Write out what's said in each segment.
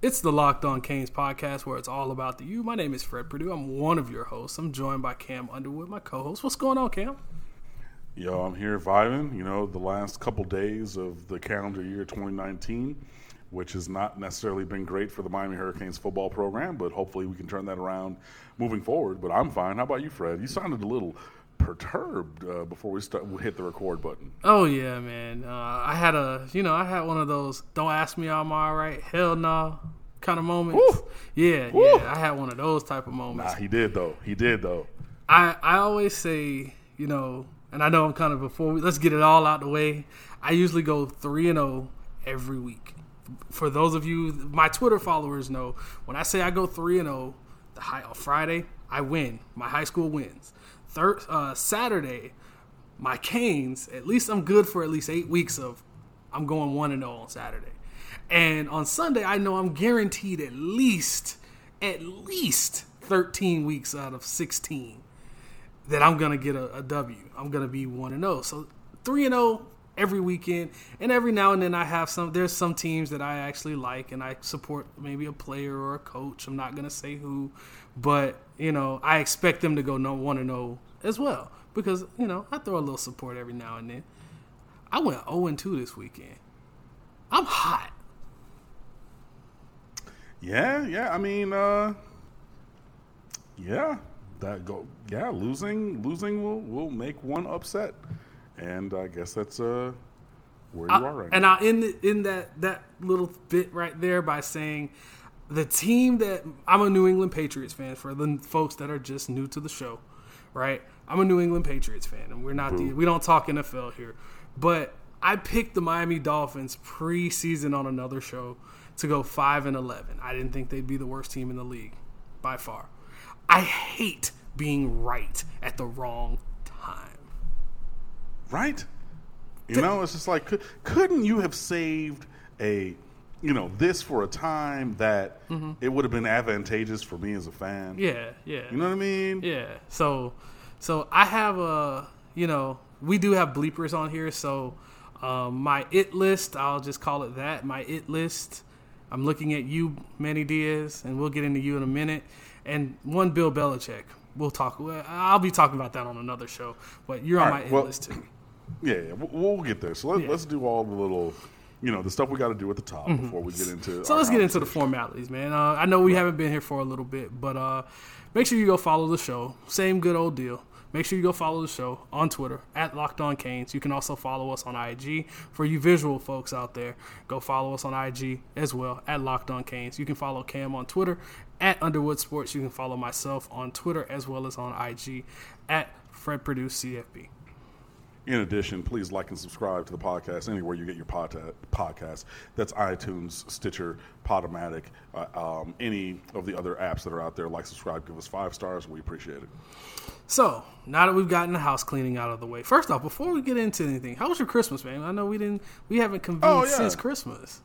It's the Locked On Canes podcast where it's all about the you. My name is Fred Purdue. I'm one of your hosts. I'm joined by Cam Underwood, my co-host. What's going on, Cam? Yo, I'm here vibing. You know, the last couple days of the calendar year 2019, which has not necessarily been great for the Miami Hurricanes football program, but hopefully we can turn that around moving forward. But I'm fine. How about you, Fred? You sounded a little perturbed uh, before we start we hit the record button. Oh yeah, man. Uh, I had a, you know, I had one of those "Don't ask me, I'm all right." Hell no. Kind of moments. Woo. Yeah, Woo. yeah. I had one of those type of moments. Nah, he did though. He did though. I I always say, you know, and I know I'm kind of before we let's get it all out the way. I usually go three and zero every week. For those of you, my Twitter followers know when I say I go three and zero, the high on Friday I win. My high school wins. Third uh, Saturday, my Canes. At least I'm good for at least eight weeks of. I'm going one and zero on Saturday, and on Sunday I know I'm guaranteed at least at least 13 weeks out of 16 that I'm gonna get a, a W. I'm gonna be one and zero. So three and zero every weekend, and every now and then I have some. There's some teams that I actually like, and I support maybe a player or a coach. I'm not gonna say who, but you know I expect them to go no one and zero as well because you know I throw a little support every now and then. I went zero and two this weekend. I'm hot. Yeah, yeah. I mean, uh, yeah, that go. Yeah, losing, losing will will make one upset, and I guess that's uh where you I- are right and now. I'll end in that that little bit right there by saying the team that I'm a New England Patriots fan for the folks that are just new to the show, right? I'm a New England Patriots fan, and we're not the we don't talk NFL here, but I picked the Miami Dolphins preseason on another show to go five and eleven. I didn't think they'd be the worst team in the league by far. I hate being right at the wrong time. right? You know, it's just like, could, couldn't you have saved a, you know, this for a time that it would have been advantageous for me as a fan? Mm-hmm. Yeah, yeah. You know what I mean? Yeah. So, so I have a, you know, we do have bleepers on here. So, um, my it list, I'll just call it that. My it list. I'm looking at you, Manny Diaz, and we'll get into you in a minute. And one, Bill Belichick. We'll talk. I'll be talking about that on another show. But you're on All my it well- list too. Yeah, yeah we'll, we'll get there. So let, Yeah. let's do all the little, you know, the stuff we got to do at the top before we get into. Mm-hmm. So let's get into the formalities, man. Uh, I know we haven't been here for a little bit, but uh, make sure you go follow the show. Same good old deal. Make sure you go follow the show on Twitter at Locked On Canes. You can also follow us on IG. For you visual folks out there, go follow us on IG as well at Locked On Canes. You can follow Cam on Twitter at Underwood Sports. You can follow myself on Twitter as well as on IG at Fred Purdue CFB. In addition, please like and subscribe to the podcast anywhere you get your podca- podcast. That's iTunes, Stitcher, Podomatic, uh, um, any of the other apps that are out there. Like, subscribe, give us five stars. We appreciate it. So now that we've gotten the house cleaning out of the way, first off, before we get into anything, how was your Christmas, man? I know we didn't, we haven't convened Oh, yeah. since Christmas.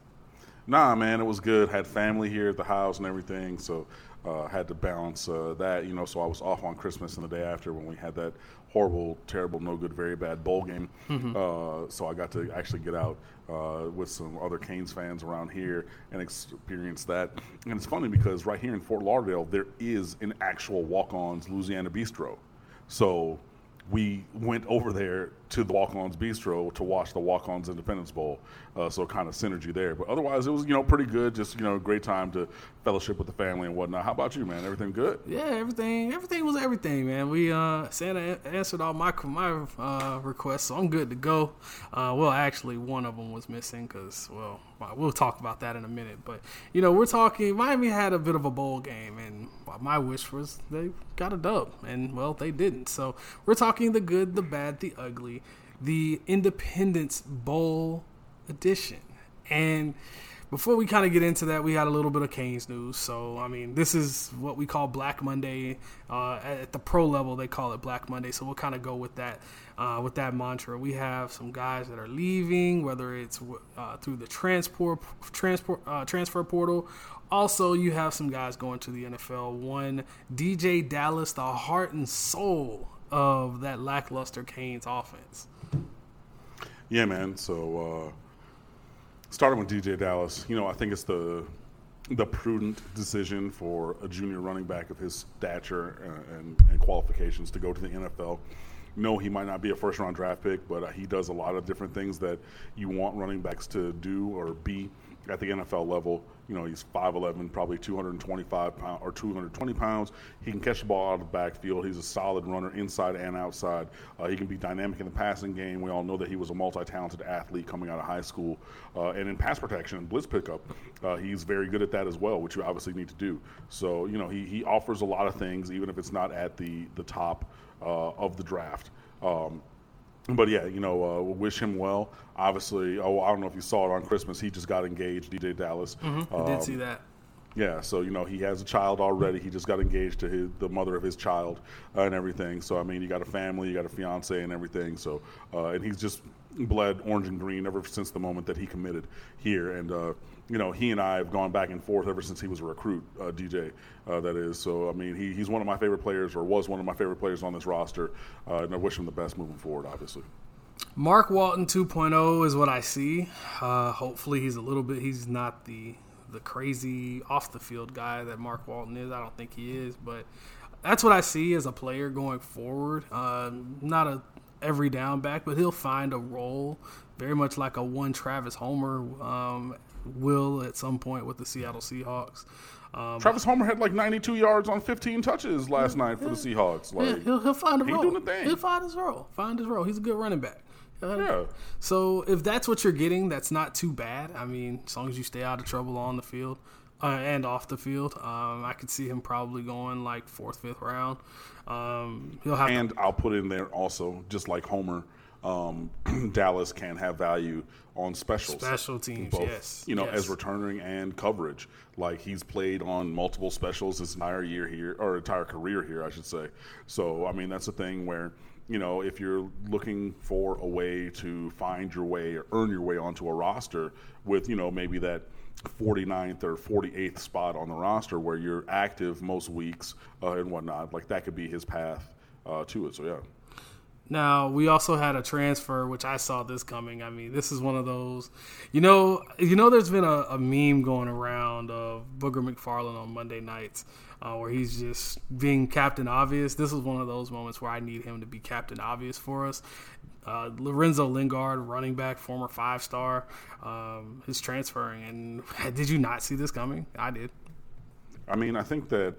Nah, man, it was good. Had family here at the house and everything, so uh, had to balance uh, that. You know, so I was off on Christmas and the day after when we had that horrible, terrible, no good, very bad bowl game. Uh, so I got to actually get out uh, with some other Canes fans around here and experience that. And it's funny because right here in Fort Lauderdale, there is an actual Walk-Ons Louisiana Bistro. So we went over there to the Walk-Ons Bistro to watch the Walk-Ons Independence Bowl. Uh, so kind of synergy there. But otherwise, it was you know pretty good. Just you know, great time to fellowship with the family and whatnot. How about you, man? Everything good? Yeah, everything, everything was everything, man. We uh, Santa answered all my my uh, requests, so I'm good to go. Uh, well, actually, one of them was missing because, well, we'll talk about that in a minute. But you know, we're talking. Miami had a bit of a bowl game, and my wish was they got a dub, and well, they didn't. So we're talking the good, the bad, the ugly, the Independence Bowl edition, and before we kind of get into that, we had a little bit of Canes news. So, I mean, this is what we call Black Monday. Uh, at the pro level, they call it Black Monday. So we'll kind of go with that, uh, with that mantra. We have some guys that are leaving, whether it's uh, through the transport, transport, uh, transfer portal. Also, you have some guys going to the NFL. One, DJ Dallas, the heart and soul of that lackluster Canes offense. Yeah, man. So uh, starting with DJ Dallas, you know, I think it's the the prudent decision for a junior running back of his stature and, and, and qualifications to go to the NFL. No, he might not be a first round draft pick, but he does a lot of different things that you want running backs to do or be at the NFL level. You know, he's 5'11, probably 225 pounds or 220 pounds. He can catch the ball out of the backfield. He's a solid runner inside and outside. Uh, he can be dynamic in the passing game. We all know that he was a multi talented athlete coming out of high school. Uh, and in pass protection and blitz pickup, uh, he's very good at that as well, which you obviously need to do. So, you know, he, he offers a lot of things, even if it's not at the, the top uh, of the draft. Um, but yeah, you know, uh, wish him well. Obviously, oh, I don't know if you saw it on Christmas. He just got engaged, DJ Dallas. Mm-hmm. Um, I did see that. Yeah, so you know he has a child already. He just got engaged to his, the mother of his child uh, and everything. So I mean, you got a family, you got a fiance and everything. So uh, and he's just bled orange and green ever since the moment that he committed here. And uh, you know, he and I have gone back and forth ever since he was a recruit, uh, DJ, uh, that is. So, I mean, he, he's one of my favorite players, or was one of my favorite players on this roster, uh, and I wish him the best moving forward, obviously. Mark Walton 2.0 is what I see. Uh, hopefully, he's a little bit, he's not the the crazy off the field guy that Mark Walton is. I don't think he is, but that's what I see as a player going forward. Uh, not a every down back, but he'll find a role very much like a one Travis Homer um, will at some point with the Seattle Seahawks. Um, Travis Homer had like 92 yards on 15 touches last night for the Seahawks. Like, yeah, he'll, he'll find a role. Doing the thing. He'll find his role. Find his role. He's a good running back. Uh, yeah. So if that's what you're getting, that's not too bad. I mean, as long as you stay out of trouble on the field uh, and off the field, um, I could see him probably going like fourth, fifth round. Um, he'll have and to- I'll put in there also, just like Homer um, Dallas can have value on specials. Special teams, both, yes. You know, yes. as returning and coverage. Like he's played on multiple specials his entire year here, or entire career here, I should say. So, I mean, that's a thing where, you know, if you're looking for a way to find your way or earn your way onto a roster with, you know, maybe that 49th or 48th spot on the roster where you're active most weeks uh, and whatnot, like that could be his path uh, to it. So, yeah. Now we also had a transfer, which I saw this coming. I mean, this is one of those, you know, you know. There's been a, a meme going around of Booger McFarland on Monday nights, uh, where he's just being Captain Obvious. This is one of those moments where I need him to be Captain Obvious for us. Uh, Lorenzo Lingard, running back, former five star, um, is transferring. And did you not see this coming? I did. I mean, I think that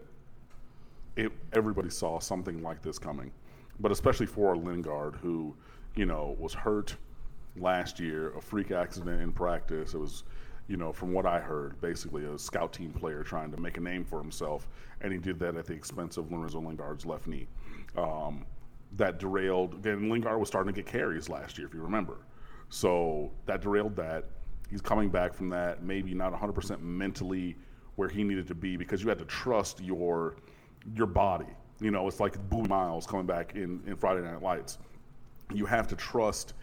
it, everybody saw something like this coming but especially for Lingard, who you know was hurt last year, a freak accident in practice. It was, you know, from what I heard, basically a scout team player trying to make a name for himself, and he did that at the expense of Lorenzo Lingard's left knee. Um, that derailed. Then Lingard was starting to get carries last year, if you remember. So that derailed that. He's coming back from that, maybe not 100% mentally where he needed to be because you had to trust your your body you know, it's like Boobie Miles coming back in, in Friday Night Lights. You have to trust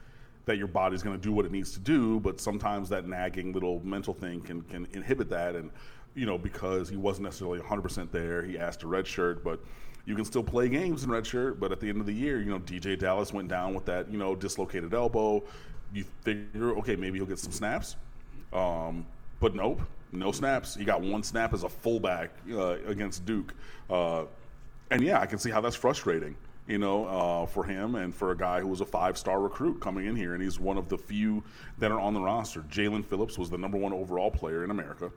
that your body's going to do what it needs to do, but sometimes that nagging little mental thing can, can inhibit that. And, you know, because he wasn't necessarily 100% there, he asked a red shirt, but you can still play games in red shirt. But at the end of the year, you know, DJ Dallas went down with that, you know, dislocated elbow. You figure, okay, maybe he'll get some snaps. Um, but nope, no snaps. He got one snap as a fullback uh, against Duke. Uh, and yeah, I can see how that's frustrating, you know, uh, for him and for a guy who was a five star recruit coming in here, and he's one of the few that are on the roster. Jalen Phillips was the number one overall player in America.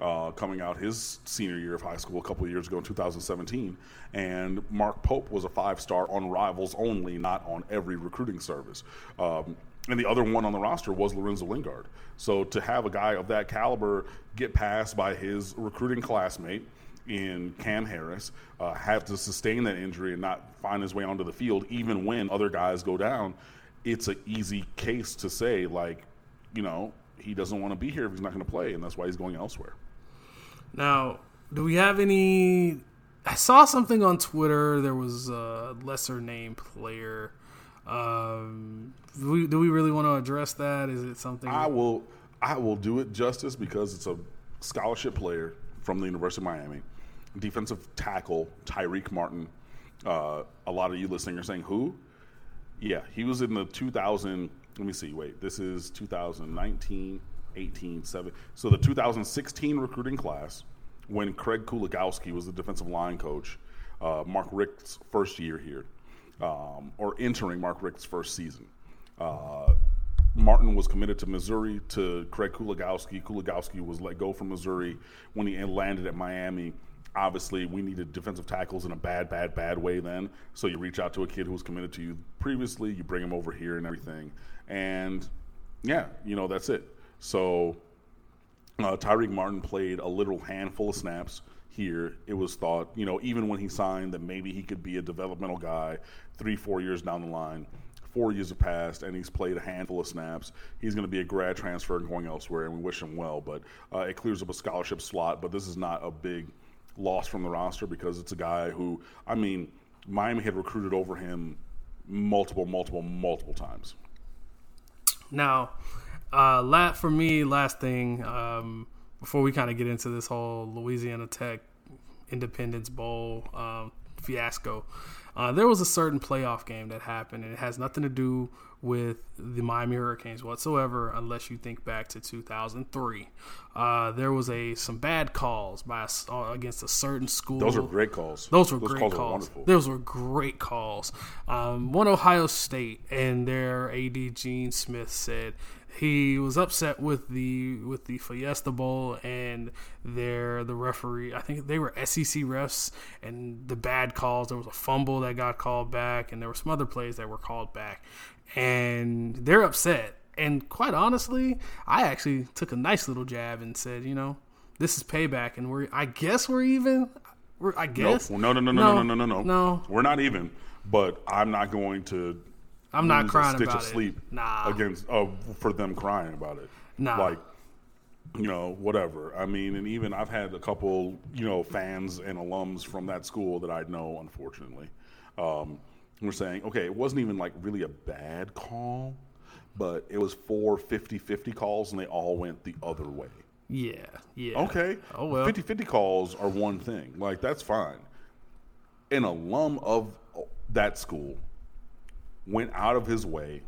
Uh, coming out his senior year of high school a couple of years ago in 2017. And Mark Pope was a five star on Rivals only, not on every recruiting service. Um, and the other one on the roster was Lorenzo Lingard. So to have a guy of that caliber get passed by his recruiting classmate, in Cam Harris, uh, have to sustain that injury and not find his way onto the field, even when other guys go down, it's an easy case to say, like, you know, he doesn't want to be here if he's not going to play, and that's why he's going elsewhere. Now, do we have any? I saw something on Twitter. There was a lesser name player. Um, do, we, do we really want to address that? Is it something? I will. I will do it justice because it's a scholarship player from the University of Miami defensive tackle Tyreek Martin. Uh, a lot of you listening are saying who? Yeah, he was in the 2000. Let me see. Wait, this is 2019. 18, 7. So the 2016 recruiting class, when Craig Kuligowski was the defensive line coach, uh, Mark Richt's first year here, um, or entering Mark Richt's first season. Uh, Martin was committed to Missouri to Craig Kuligowski. Kuligowski was let go from Missouri when he landed at Miami. Obviously, we needed defensive tackles in a bad, bad, bad way then. So you reach out to a kid who was committed to you previously, you bring him over here and everything. And yeah, you know, that's it. So uh, Tyrique Martin played a little handful of snaps here. It was thought, you know, even when he signed, that maybe he could be a developmental guy three, four years down the line. Four years have passed, and he's played a handful of snaps. He's going to be a grad transfer and going elsewhere, and we wish him well. But uh, it clears up a scholarship slot. But this is not a big loss from the roster because it's a guy who, I mean, Miami had recruited over him multiple, multiple, multiple times. Now, uh, lat for me, last thing um, before we kind of get into this whole Louisiana Tech Independence Bowl um, fiasco. Uh, there was a certain playoff game that happened, and it has nothing to do with the Miami Hurricanes whatsoever, unless you think back to 2003. Uh, there was a some bad calls by a, uh, against a certain school. Those were great calls. Those were Those great calls. calls. Were Those were great calls. Um, one Ohio State and their AD Gene Smith said he was upset with the with the Fiesta Bowl and their the referee. I think they were SEC refs and the bad calls. There was a fumble that got called back, and there were some other plays that were called back, and they're upset. And quite honestly, I actually took a nice little jab and said, you know, this is payback, and we're I guess we're even. We're, I guess no, no, no, no, no, no, no, no, no. We're not even. But I'm not going to I'm not crying a stitch about of sleep it. Nah. against uh, for them crying about it. Nah. Like you know, whatever. I mean, and even I've had a couple, you know, fans and alums from that school that I know, unfortunately, um, were saying, okay, it wasn't even like really a bad call, but it was four 50 50 calls and they all went the other way. Yeah, yeah. Okay. Oh, well. 50 50 calls are one thing. Like, that's fine. An alum of that school went out of his way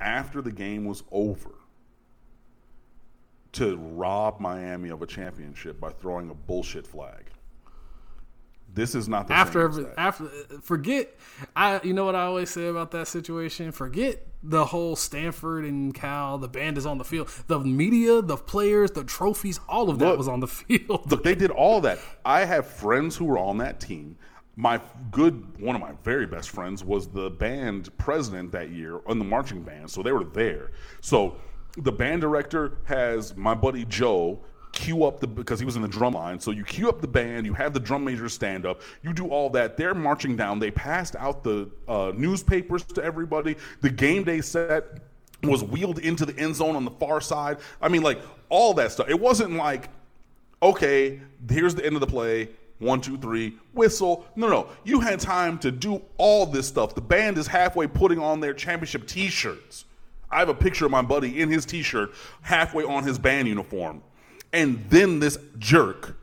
after the game was over to rob Miami of a championship by throwing a bullshit flag. This is not the after every, after forget I you know what I always say about that situation? Forget the whole Stanford and Cal the band is on the field. The media the players the trophies all of that look, was on the field. look they did all that. I have friends who were on that team my good one of my very best friends was the band president that year on the marching band so they were there. So the band director has my buddy joe cue up the because he was in the drum line so you cue up the band you have the drum major stand up you do all that they're marching down they passed out the uh, newspapers to everybody the game day set was wheeled into the end zone on the far side i mean like all that stuff. It wasn't like okay here's the end of the play one, two, three, whistle. No, no. You had time to do all this stuff. The band is halfway putting on their championship t shirts. I have a picture of my buddy in his t shirt, halfway on his band uniform. And then this jerk,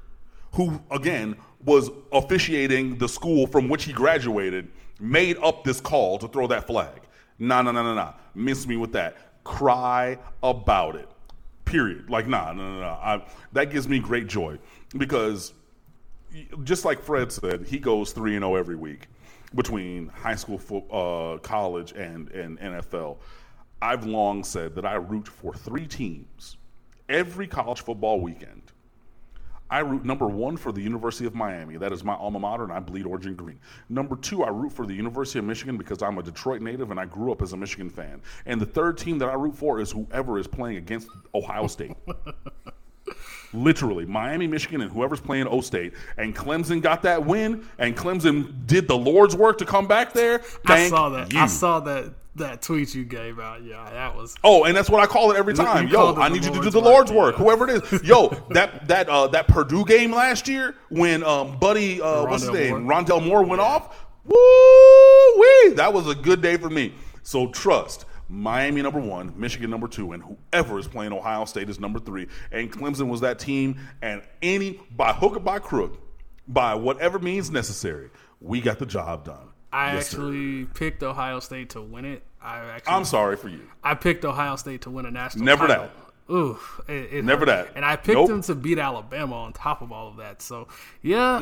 who, again, was officiating the school from which he graduated, made up this call to throw that flag. Nah, nah, nah, nah, nah. Miss me with that. Cry about it. Period. Like, nah, nah, nah, nah. I, that gives me great joy because just like Fred said, he goes three and zero oh every week between high school, fo- uh, college, and and NFL. I've long said that I root for three teams every college football weekend. I root number one for the University of Miami. That is my alma mater, and I bleed orange and green. Number two, I root for the University of Michigan because I'm a Detroit native and I grew up as a Michigan fan. And the third team that I root for is whoever is playing against Ohio State. Literally, Miami, Michigan, and whoever's playing O State. And Clemson got that win, and Clemson did the Lord's work to come back there. Thank I saw that. You. I saw that that tweet you gave out. Yeah, that was. Oh, and that's what I call it every time. You Yo, I need you to do the Lord's work, work whoever it is. Yo, that that uh, that Purdue game last year when um, Buddy, uh, what's his name, Moore. Rondale Moore went yeah. off. Woo wee! That was a good day for me. So trust. Miami number one, Michigan number two, and whoever is playing Ohio State is number three. And Clemson was that team, and any by hook or by crook, by whatever means necessary, we got the job done. I yes, actually sir. picked Ohio State to win it. I actually, I'm sorry for you. I picked Ohio State to win a national. Never title. that. Ooh, it, it Never hurt. that. And I picked Nope. them to beat Alabama on top of all of that. So yeah,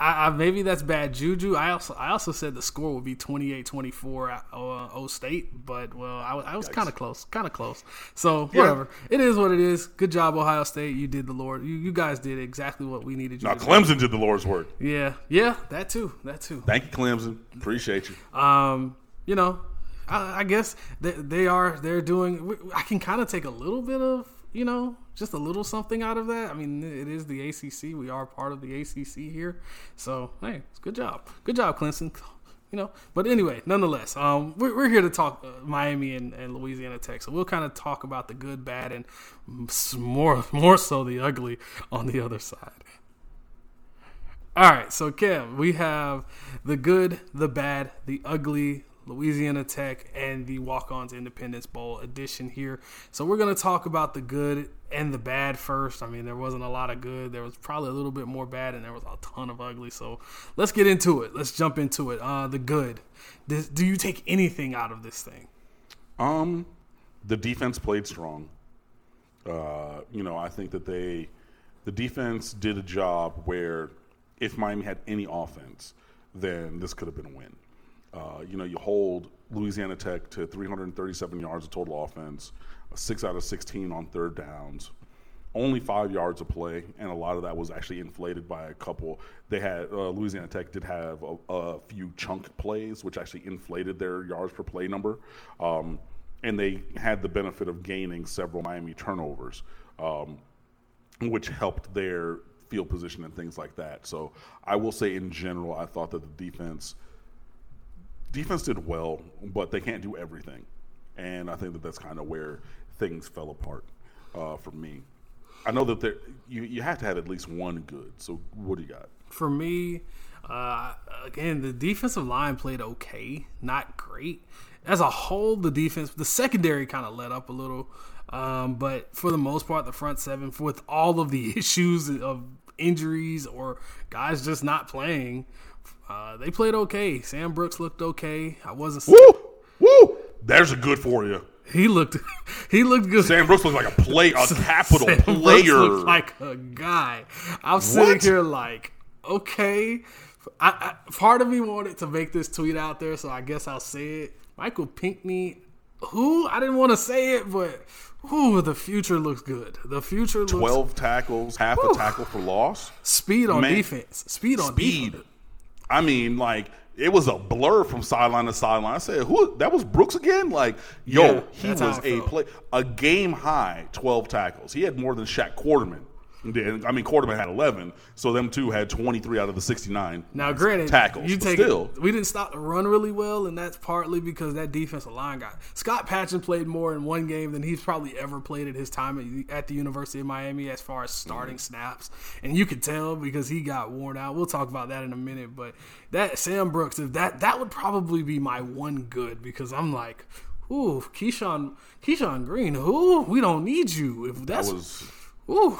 I, I, maybe that's bad juju. I also I also said the score would be 28-24 uh, O State, but well, I, was- I was kind of close, kind of close. So whatever, it is what it is. Good job, Ohio State. You did the Lord. You, you guys did exactly what we needed you Now to do. Clemson did the Lord's work. Yeah, yeah, that too, that too. Thank you, Clemson. Appreciate you. Um, you know, I, I guess they, they are they're doing. I can kind of take a little bit of you know just a little something out of that. I mean, it is the ACC. We are part of the ACC here, so hey, it's good job, good job, Clemson. You know, but anyway, nonetheless, um, we're, we're here to talk uh, Miami and, and Louisiana Tech. So we'll kind of talk about the good, bad, and more more so the ugly on the other side. All right, so Kev, we have the good, the bad, the ugly, Louisiana Tech, and the Walk Ons Independence Bowl edition here. So we're going to talk about the good and the bad first. I mean, there wasn't a lot of good. There was probably a little bit more bad, and there was a ton of ugly. So let's get into it. Let's jump into it. Uh, the good. Does, do you take anything out of this thing? Um, the defense played strong. Uh, you know, I think that they, the defense did a job where if Miami had any offense, then this could have been a win. Uh, you know, you hold Louisiana Tech to 337 yards of total offense, six out of 16 on third downs, only five yards of play, and a lot of that was actually inflated by a couple. They had uh, Louisiana Tech did have a, a few chunk plays, which actually inflated their yards per play number, um, and they had the benefit of gaining several Miami turnovers, um, which helped their field position and things like that. So I will say, in general, I thought that the defense defense did well, but they can't do everything, and I think that that's kind of where things fell apart uh, for me. I know that there you you have to have at least one good. So what do you got? For me, uh, again, the defensive line played okay, not great. As a whole, the defense, the secondary kind of let up a little. Um, but for the most part, the front seven, with all of the issues of injuries or guys just not playing, uh, they played okay. Sam Brooks looked okay. I wasn't. Woo woo. There's a good for you. He looked. He looked good. Sam Brooks looks like a play a capital Sam Brooks player. looked like a guy. I'm sitting What? here like, okay. I, I, part of me wanted to make this tweet out there, so I guess I'll say it. Michael Pinkney, who I didn't want to say it, but who the future looks good. The future looks Twelve tackles, half a tackle for loss. speed on Man. defense. Speed on Speed. defense. I mean, like it was a blur from sideline to sideline. I said, "Who? That was Brooks again?" Like, yo, Yeah, he was a play, a game high twelve tackles. He had more than Shaq Quarterman. Did. I mean, Quarterman had eleven, so them two had twenty three out of the sixty nine. Now, granted, tackles. You take still, we didn't stop the run really well, and that's partly because that defensive line got Scott Patchan played more in one game than he's probably ever played at his time at, at the University of Miami as far as starting mm-hmm. snaps, and you could tell because he got worn out. We'll talk about that in a minute, but that Sam Brooks, if that that would probably be my one good because I'm like, ooh, Keyshawn Keyshawn Green, who we don't need you if that that's was. ooh.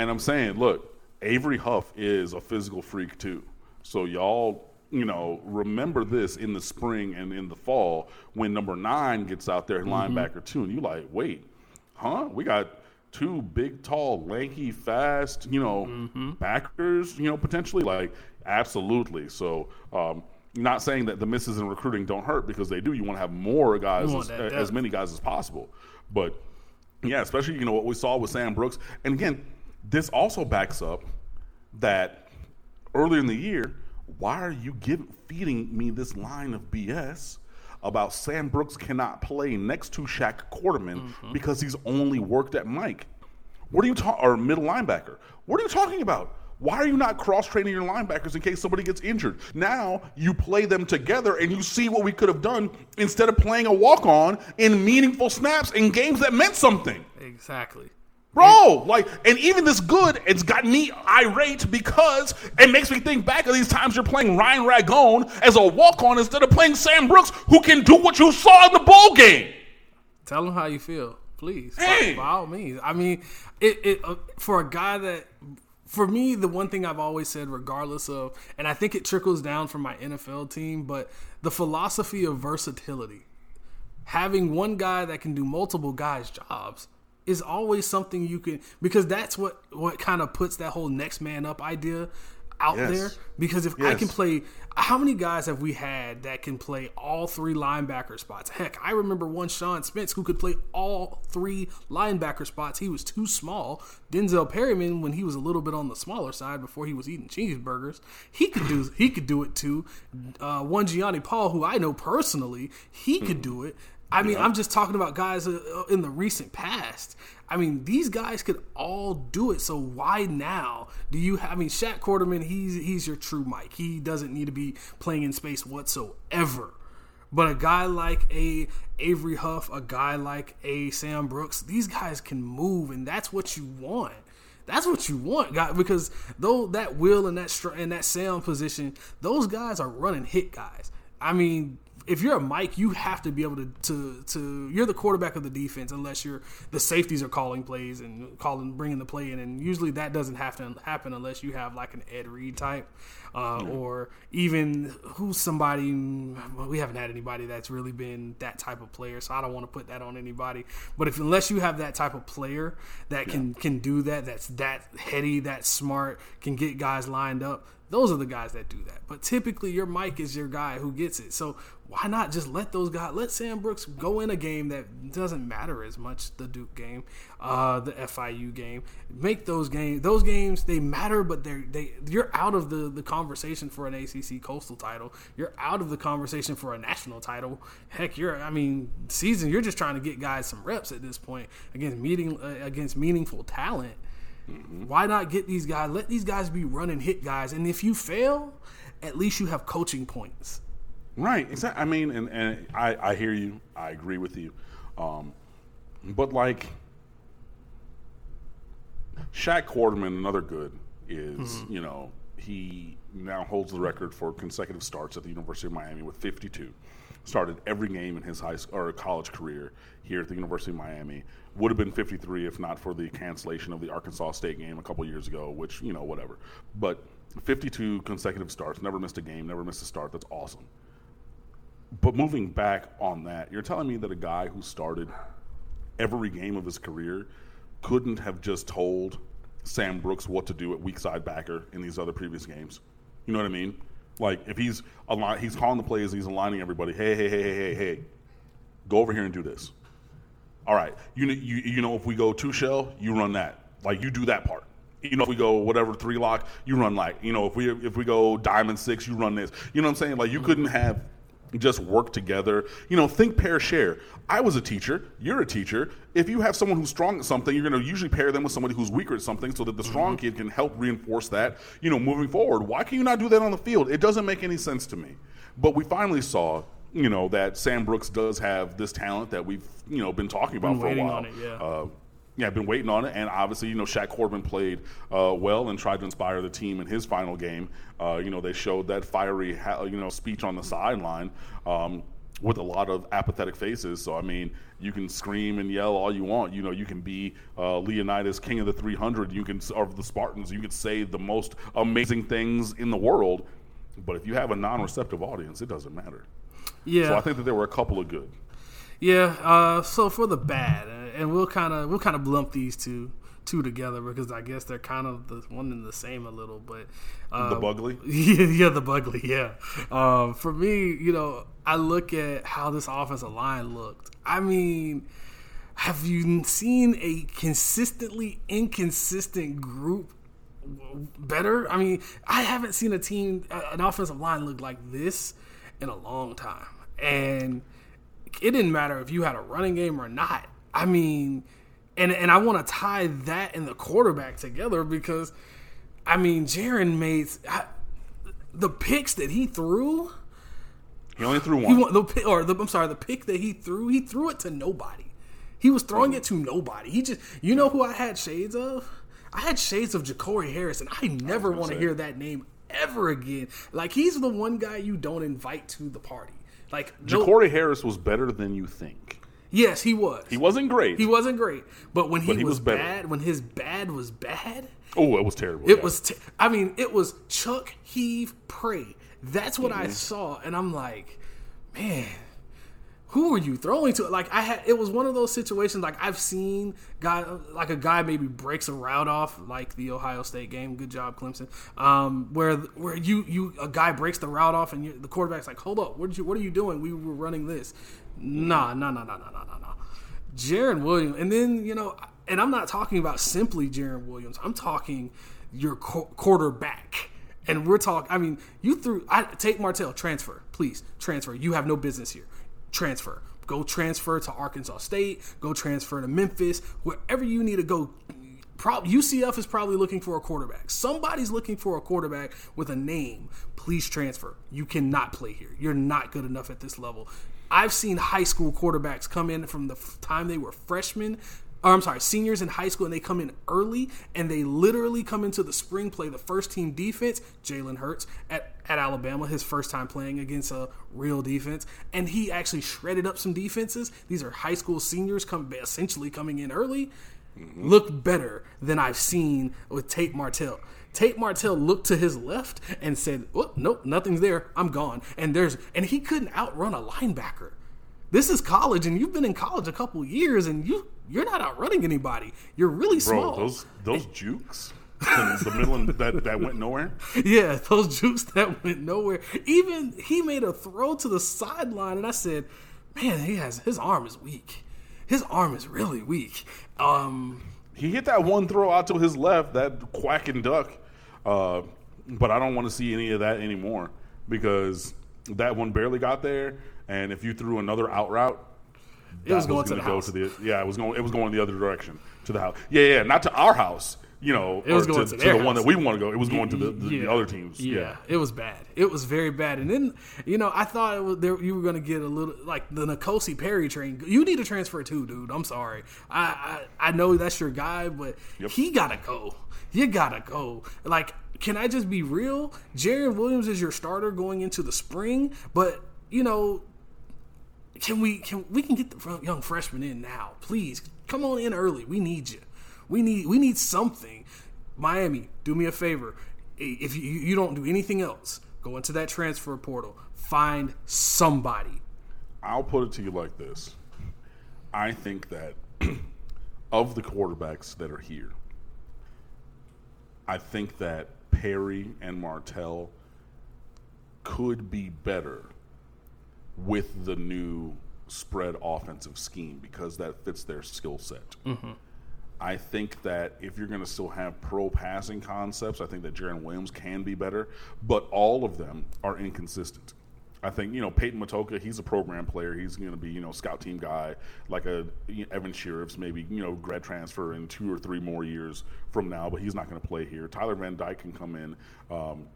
And I'm saying, look, Avery Huff is a physical freak too. So y'all, you know, remember this in the spring and in the fall when number nine gets out there, linebacker two, and you like, wait, huh? We got two big, tall, lanky, fast, you know, backers, you know, potentially like absolutely. So. um not saying that the misses in recruiting don't hurt because they do. You want to have more guys, as, as many guys as possible. But yeah, especially you know what we saw with Sam Brooks, and again, this also backs up that earlier in the year, why are you give, feeding me this line of BS about Sam Brooks cannot play next to Shaq Quarterman mm-hmm. because he's only worked at Mike? What are you talking? Or middle linebacker? What are you talking about? Why are you not cross training your linebackers in case somebody gets injured? Now you play them together and you see what we could have done instead of playing a walk on in meaningful snaps in games that meant something. Exactly. Bro, like, and even this good, it's got me irate because it makes me think back of these times you're playing Ryan Ragone as a walk on instead of playing Sam Brooks, who can do what you saw in the bowl game. Tell them how you feel, please. By- By, all means. I mean, it, it uh, for a guy that, for me, the one thing I've always said, regardless of, and I think it trickles down from my NFL team, but the philosophy of versatility, having one guy that can do multiple guys' jobs, is always something you can because that's what what kind of puts that whole next man up idea out Yes. there. Because if I can play how many guys have we had that can play all three linebacker spots? Heck I remember one Sean Spence who could play all three linebacker spots. He was too small. Denzel Perryman when he was a little bit on the smaller side before he was eating cheeseburgers he could do he could do it too. Uh, one Gianni Paul who I know personally he could do it I mean, I'm just talking about guys uh, in the recent past. I mean, these guys could all do it. So why now do you? Have, I mean, Shaq Quarterman, he's he's your true Mike. He doesn't need to be playing in space whatsoever. But a guy like a Avery Huff, a guy like a Sam Brooks, these guys can move, and that's what you want. That's what you want, guy. Because though that Will and that str- and that Sam position, those guys are running hit guys. I mean, if you're a Mike, you have to be able to, to to you're the quarterback of the defense unless you're the safeties are calling plays and calling bringing the play in, and usually that doesn't have to happen unless you have like an Ed Reed type, uh, or even who's somebody. well, We haven't had anybody that's really been that type of player, so I don't want to put that on anybody. But if unless you have that type of player that can can do that, that's that heady, that smart, can get guys lined up. Those are the guys that do that. But typically, your Mike is your guy who gets it. So why not just let those guys, let Sam Brooks go in a game that doesn't matter as much, the Duke game, uh, the FIU game. Make those games, those games, they matter, but they're, they, you're out of the, the conversation for an ACC Coastal title. You're out of the conversation for a national title. Heck, you're, I mean, season, you're just trying to get guys some reps at this point against meeting, uh, against meaningful talent. Why not get these guys? Let these guys be running hit guys, and if you fail, at least you have coaching points. Right. Exactly. I mean, and, and I, I hear you. I agree with you. Um, but like, Shaq Quarterman, another good, is you know he now holds the record for consecutive starts at the University of Miami with 52. Started every game in his high school or college career here at the University of Miami. Would have been 53 if not for the cancellation of the Arkansas State game a couple years ago, which you know whatever. But 52 consecutive starts, never missed a game, never missed a start. That's awesome. But moving back on that, you're telling me that a guy who started every game of his career couldn't have just told Sam Brooks what to do at weak side backer in these other previous games. You know what I mean? Like if he's he's calling the plays, he's aligning everybody. Hey, hey, hey, hey, hey, hey, go over here and do this. All right, you you, you know if we go two shell, you run that. Like you do that part. You know if we go whatever three lock, you run like. You know if we if we go diamond six, you run this. You know what I'm saying? Like you couldn't have just work together. You know, think pair share. I was a teacher. You're a teacher. If you have someone who's strong at something, you're going to usually pair them with somebody who's weaker at something, so that the strong kid can help reinforce that. You know, moving forward. Why can you not do that on the field? It doesn't make any sense to me. But we finally saw. You know that Sam Brooks does have this talent that we've you know been talking about Been for a while. it, yeah. Uh, yeah, I've been waiting on it, and obviously, you know, Shaq Quarterman played uh, well and tried to inspire the team in his final game. Uh, you know, they showed that fiery, you know, speech on the sideline um, with a lot of apathetic faces. So, I mean, you can scream and yell all you want. You know, you can be uh, Leonidas, king of the 300. You can, or the Spartans. You can say the most amazing things in the world, but if you have a non-receptive audience, it doesn't matter. Yeah, So, I think that there were a couple of good. yeah. Uh, so for the bad, and we'll kind of we'll kind of lump these two two together because I guess they're kind of the one and the same a little. But uh, The Bugly. Yeah, yeah, the Bugly, yeah. Um, for me, you know, I look at how this offensive line looked. I mean, have you seen a consistently inconsistent group better? I mean, I haven't seen a team, an offensive line look like this in a long time. And it didn't matter if you had a running game or not. I mean, and and I want to tie that and the quarterback together because, I mean, Jaron made I, the picks that he threw. He only threw He one. won, the pick, or the, I'm sorry, the pick that he threw, he threw it to nobody. He was throwing it to nobody. He just, you know, who I had shades of? I had shades of Jacory Harris, and I never want to hear that name ever again. Like he's the one guy you don't invite to the party. Like no- Corey Harris was better than you think. Yes, he was. He wasn't great. He wasn't great, but when he, he was, was bad, when his bad was bad, oh, it was terrible. it yeah. was. I mean, it was Chuck Heave pray. That's what Mm-hmm. I saw, and I'm like, man, who are you throwing to? Like I had, it was one of those situations. Like I've seen guy, like a guy maybe breaks a route off, like the Ohio State game. Good job, Clemson. Um, where where you you a guy breaks the route off, and you, the quarterback's like, "Hold up, what you what are you doing? We were running this." Nah, nah, nah, nah, nah, nah, nah, nah. Jarren Williams, and then you know, and I'm not talking about simply Jarren Williams. I'm talking your qu- quarterback. And we're talking. I mean, you threw. I take Martell transfer, please transfer. You have no business here transfer. Go transfer to Arkansas State. Go transfer to Memphis. Wherever you need to go. Pro- UCF is probably looking for a quarterback. Somebody's looking for a quarterback with a name. Please transfer. You cannot play here. You're not good enough at this level. I've seen high school quarterbacks come in from the time they were freshmen or I'm sorry, seniors in high school, and they come in early, and they literally come into the spring play the first team defense. Jalen Hurts at, at Alabama, his first time playing against a real defense, and he actually shredded up some defenses. These are high school seniors come essentially coming in early, mm-hmm. look better than I've seen with Tate Martell. Tate Martell looked to his left and said, "Oh, nope, nothing's there. I'm gone." And there's and he couldn't outrun a linebacker. This is college, and you've been in college a couple years, and you you're not outrunning anybody. You're really small. Bro, those those jukes the middle that that went nowhere. Yeah, those jukes that went nowhere. Even he made a throw to the sideline, and I said, "Man, he has his arm is weak. His arm is really weak." Um, he hit that one throw out to his left, that quack and duck. Uh, but I don't want to see any of that anymore because that one barely got there. And if you threw another out route, it was going was to the house. To the, yeah, it was going. It was going the other direction to the house. Yeah, yeah, not to our house. You know, it was going to, to, to the one that we want to go. It was going to the, the, yeah. the other teams. Yeah. yeah. it was bad. It was very bad. And then you know, I thought it was there, you were going to get a little like the N'Kosi Perry train. You need to transfer too, dude. I'm sorry. I I, I know that's your guy, but yep. he gotta go. You gotta go. Like, can I just be real? Jarren Williams is your starter going into the spring, but you know can we can we can get the young freshman in now? Please come on in early. We need you. We need we need something. Miami, do me a favor. If you, you don't do anything else, go into that transfer portal. Find somebody. I'll put it to you like this. I think that of the quarterbacks that are here, I think that Perry and Martell could be better with the new spread offensive scheme because that fits their skill set. Mm-hmm. I think that if you're going to still have pro passing concepts, I think that Jarren Williams can be better, but all of them are inconsistent. I think you know Peyton Matocha. He's a program player. He's going to be you know scout team guy like a you know, Evan Shirreffs, maybe you know grad transfer in two or three more years from now, but he's not going to play here. Tyler Van Dyke can come in. Um,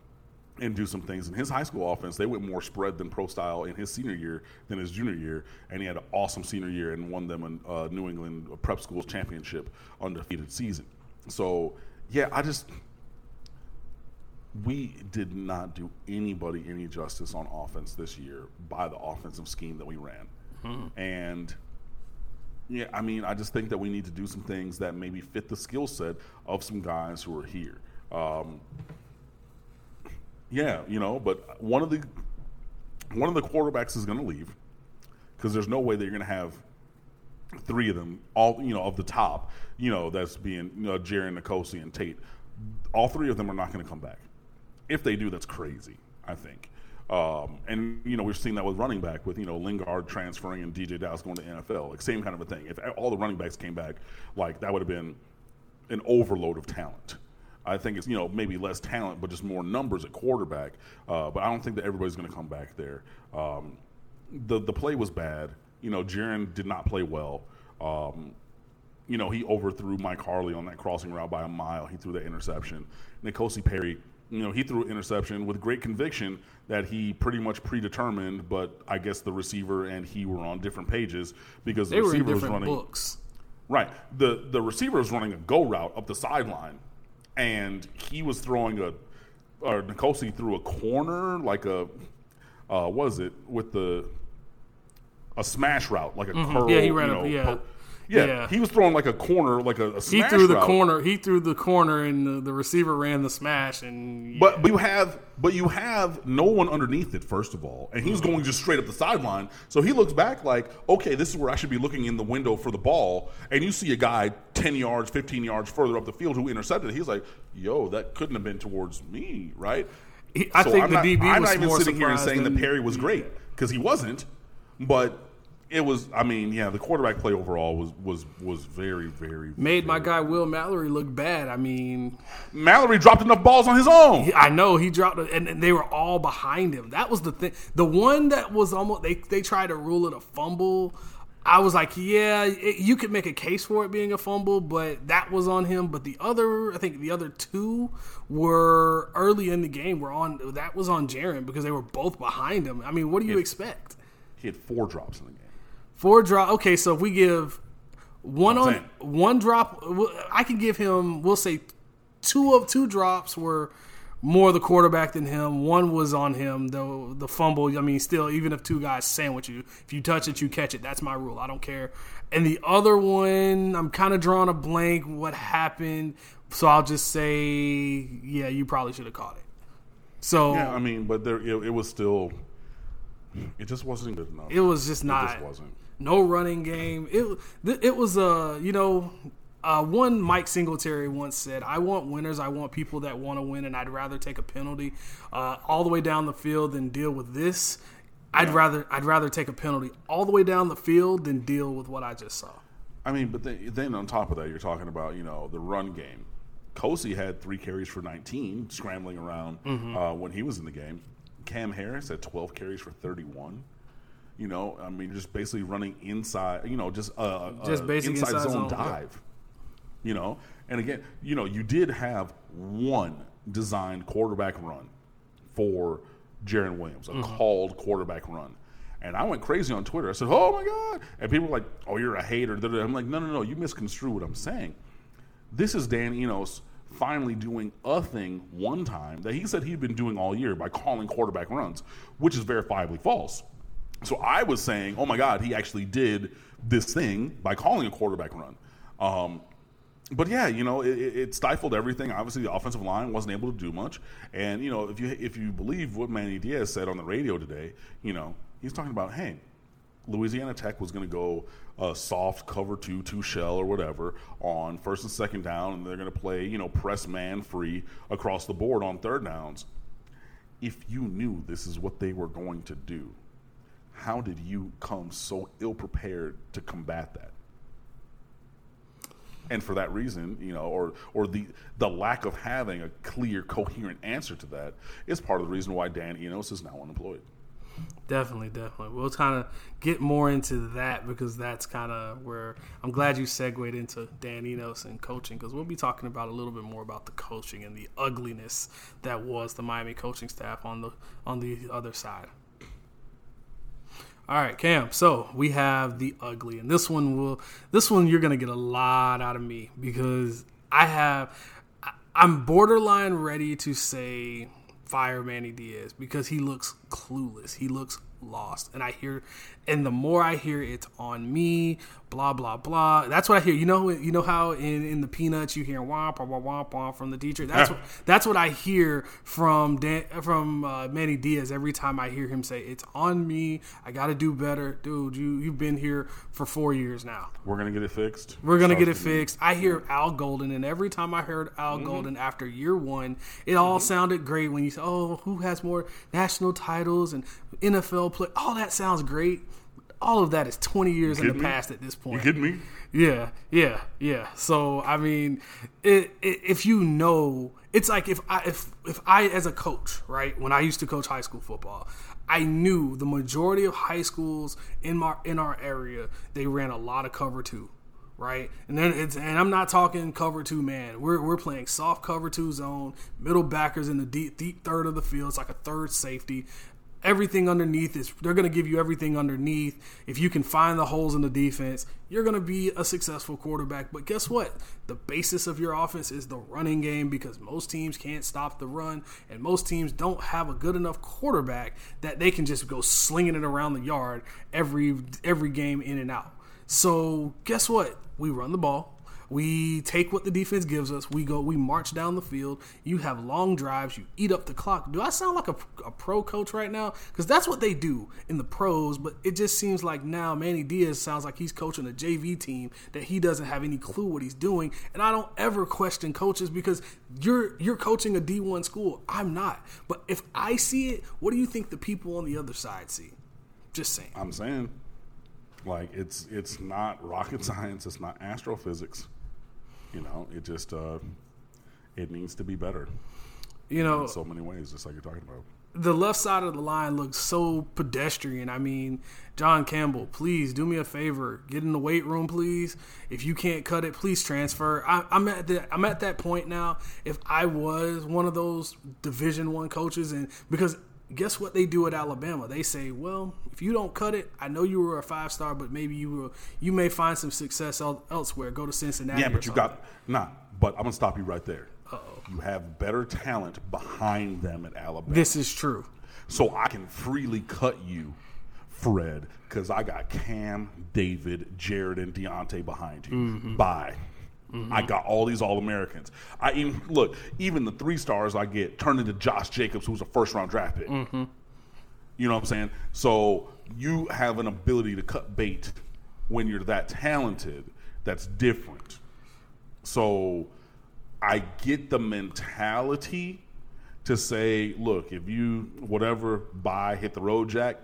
and do some things. In his high school offense, they went more spread than pro style in his senior year than his junior year, and he had an awesome senior year and won them a New England Prep Schools championship undefeated season. So, yeah, I just we did not do anybody any justice on offense this year by the offensive scheme that we ran, hmm. and. Yeah, I mean, I just think that we need to do some things that maybe fit the skill set of some guys who are here. Um, yeah, you know, but one of the one of the quarterbacks is going to leave because there's no way that you're going to have three of them all you know of the top you know that's being you know N'Kosi and Tate all three of them are not going to come back if they do that's crazy I think um, and you know we've seen that with running back with you know Lingard transferring and DJ Dallas going to NFL like same kind of a thing if all the running backs came back like that would have been an overload of talent I think it's you know maybe less talent, but just more numbers at quarterback. Uh, but I don't think that everybody's going to come back there. Um, the the play was bad. You know, Jarren did not play well. Um, you know, he overthrew Mike Harley on that crossing route by a mile. He threw that interception. N'Kosi Perry, you know, he threw an interception with great conviction that he pretty much predetermined, but I guess the receiver and he were on different pages because the they receiver was running books. Right. The the receiver was running a go route up the sideline and he was throwing a or N'Kosi threw a corner like a uh, was it with the a smash route like a mm-hmm. curl. Yeah, he ran you know, yeah. Yeah, Yeah. he was throwing like a corner, like a, a He smash threw the route. corner. He threw the corner, and the, the receiver ran the smash. And But but you have but you have no one underneath it first of all, and Mm-hmm. he's going just straight up the sideline. So he looks back like, okay, this is where I should be looking in the window for the ball, and you see a guy ten yards, fifteen yards further up the field who intercepted. it. He's like, yo, that couldn't have been towards me, right? He- I think I'm the not, DB I'm was not even more sitting here and saying that Perry was great because he wasn't, but. It was. I mean, yeah. The quarterback play overall was was was very, very. made my guy Will Mallory look bad. I mean, Mallory dropped enough balls on his own. I know he dropped, and, and they were all behind him. That was the thing. The one that was almost they they tried to rule it a fumble. I was like, yeah, it, you could make a case for it being a fumble, but that was on him. But the other, I think the other two were early in the game. Were on that was on Jarren because they were both behind him. I mean, what do you expect? He had four drops in the game. Four drop. Okay, so if we give one on one drop, I can give him. We'll say two of two drops were more the quarterback than him. One was on him. The the fumble. I mean, still, even if two guys sandwich you, if you touch it, you catch it. That's my rule. I don't care. And the other one, I'm kind of drawing a blank. What happened? So I'll just say, yeah, you probably should have caught it. So Yeah, I mean, but there it, it was still. It just wasn't good enough. it was just not. It just wasn't. No running game. It th- it was uh you know uh, one Mike Singletary once said, "I want winners. I want people that want to win, and I'd rather take a penalty uh, all the way down the field than deal with this. I'd rather I'd rather take a penalty all the way down the field than deal with what I just saw." I mean, but then, then on top of that, you're talking about you know the run game. Kosi had three carries for 19, scrambling around Mm-hmm. uh, when he was in the game. Cam Harris had 12 carries for 31. You know, I mean, just basically running inside. You know, just uh, Just uh, basic inside, inside zone zone, yeah. dive. You know, and again, you know, you did have one designed quarterback run for Jarren Williams, a Mm-hmm. called quarterback run. And I went crazy on Twitter. I said, "Oh my god!" And people were like, "Oh, you're a hater." I'm like, "No, no, no. You misconstrue what I'm saying. This is Dan Enos finally doing a thing one time that he said he'd been doing all year by calling quarterback runs, which is verifiably false. So I was saying, "Oh my god, he actually did this thing by calling a quarterback run." Um, but yeah, you know, it, it stifled everything. Obviously, the offensive line wasn't able to do much. And you know, if you if you believe what Manny Diaz said on the radio today, you know, he's talking about, hey, Louisiana Tech was going to go uh, soft cover two, two shell or whatever on first and second down, and they're going to play, you know, press man free across the board on third downs. If you knew this is what they were going to do, how did you come so ill prepared to combat that? and for that reason, you know, or or the the lack of having a clear, coherent answer to that is part of the reason why Dan Enos is now unemployed. Definitely, definitely. We'll kind of get more into that because that's kind of where I'm glad you segued into Dan Enos and coaching because we'll be talking about a little bit more about the coaching and the ugliness that was the Miami coaching staff on the on the other side. All right, Cam. So we have the ugly, and this one will. This one you're gonna get a lot out of me because I have. I'm borderline ready to say fire Manny Diaz because he looks clueless. He looks lost, and I hear, and the more I hear it's on me, blah blah blah. That's what I hear. You know, you know how in, in the peanuts you hear womp womp womp womp from the teacher. That's what, that's what I hear from Dan, from uh, Manny Diaz every time I hear him say it's on me. I got to do better, dude. You you've been here for four years now. We're gonna get it fixed. We're gonna get it fixed. I hear Al Golden, and every time I heard Al Mm-hmm. Golden after year one, it all sounded great. When you say, "Oh, who has more national titles and NFL play?" All that sounds great. All of that is twenty years in the me? past at this point. You kidding me? Yeah, yeah, yeah. So I mean, it, it, if you know, it's like if I if if I as a coach, right? When I used to coach high school football, I knew the majority of high schools in my in our area they ran a lot of cover two, right? And then it's and I'm not talking cover two man. We're we're playing soft cover two zone, middle backers in the deep deep third of the field. It's like a third safety everything underneath is they're going to give you everything underneath. If you can find the holes in the defense, you're going to be a successful quarterback. But guess what? The basis of your offense is the running game because most teams can't stop the run and most teams don't have a good enough quarterback that they can just go slinging it around the yard every every game in and out. So guess what? We run the ball. We take what the defense gives us. We go. We march down the field. You have long drives. You eat up the clock. Do I sound like a, a pro coach right now? Because that's what they do in the pros. But it just seems like now Manny Diaz sounds like he's coaching a JV team that he doesn't have any clue what he's doing. And I don't ever question coaches because you're you're coaching a D1 school. I'm not. But if I see it, what do you think the people on the other side see? Just saying. I'm saying, like it's it's not rocket science. It's not astrophysics. You know, it just uh, it needs to be better. You know, in so many ways, just like you're talking about. The left side of the line looks so pedestrian. I mean, John Campbell, please do me a favor, get in the weight room, please. If you can't cut it, please transfer. I, am at the, I'm at that point now. If I was one of those Division One coaches, and because guess what they do at Alabama? They say, well, if you don't cut it, I know you were a five star, but maybe you were you may find some success el- elsewhere. Go to Cincinnati. Yeah, but you got nah. But I'm gonna stop you right there. Uh-oh. You have better talent behind them at Alabama. This is true. So I can freely cut you, Fred, because I got Cam, David, Jared, and Deontay behind you. Mm-hmm. Bye. Mm-hmm. I got all these All Americans. I even look, even the three stars I get turned into Josh Jacobs, who's a first round draft pick. Mm-hmm. You know what I'm saying? So you have an ability to cut bait when you're that talented. That's different. So I get the mentality to say, look, if you whatever buy, hit the road, Jack.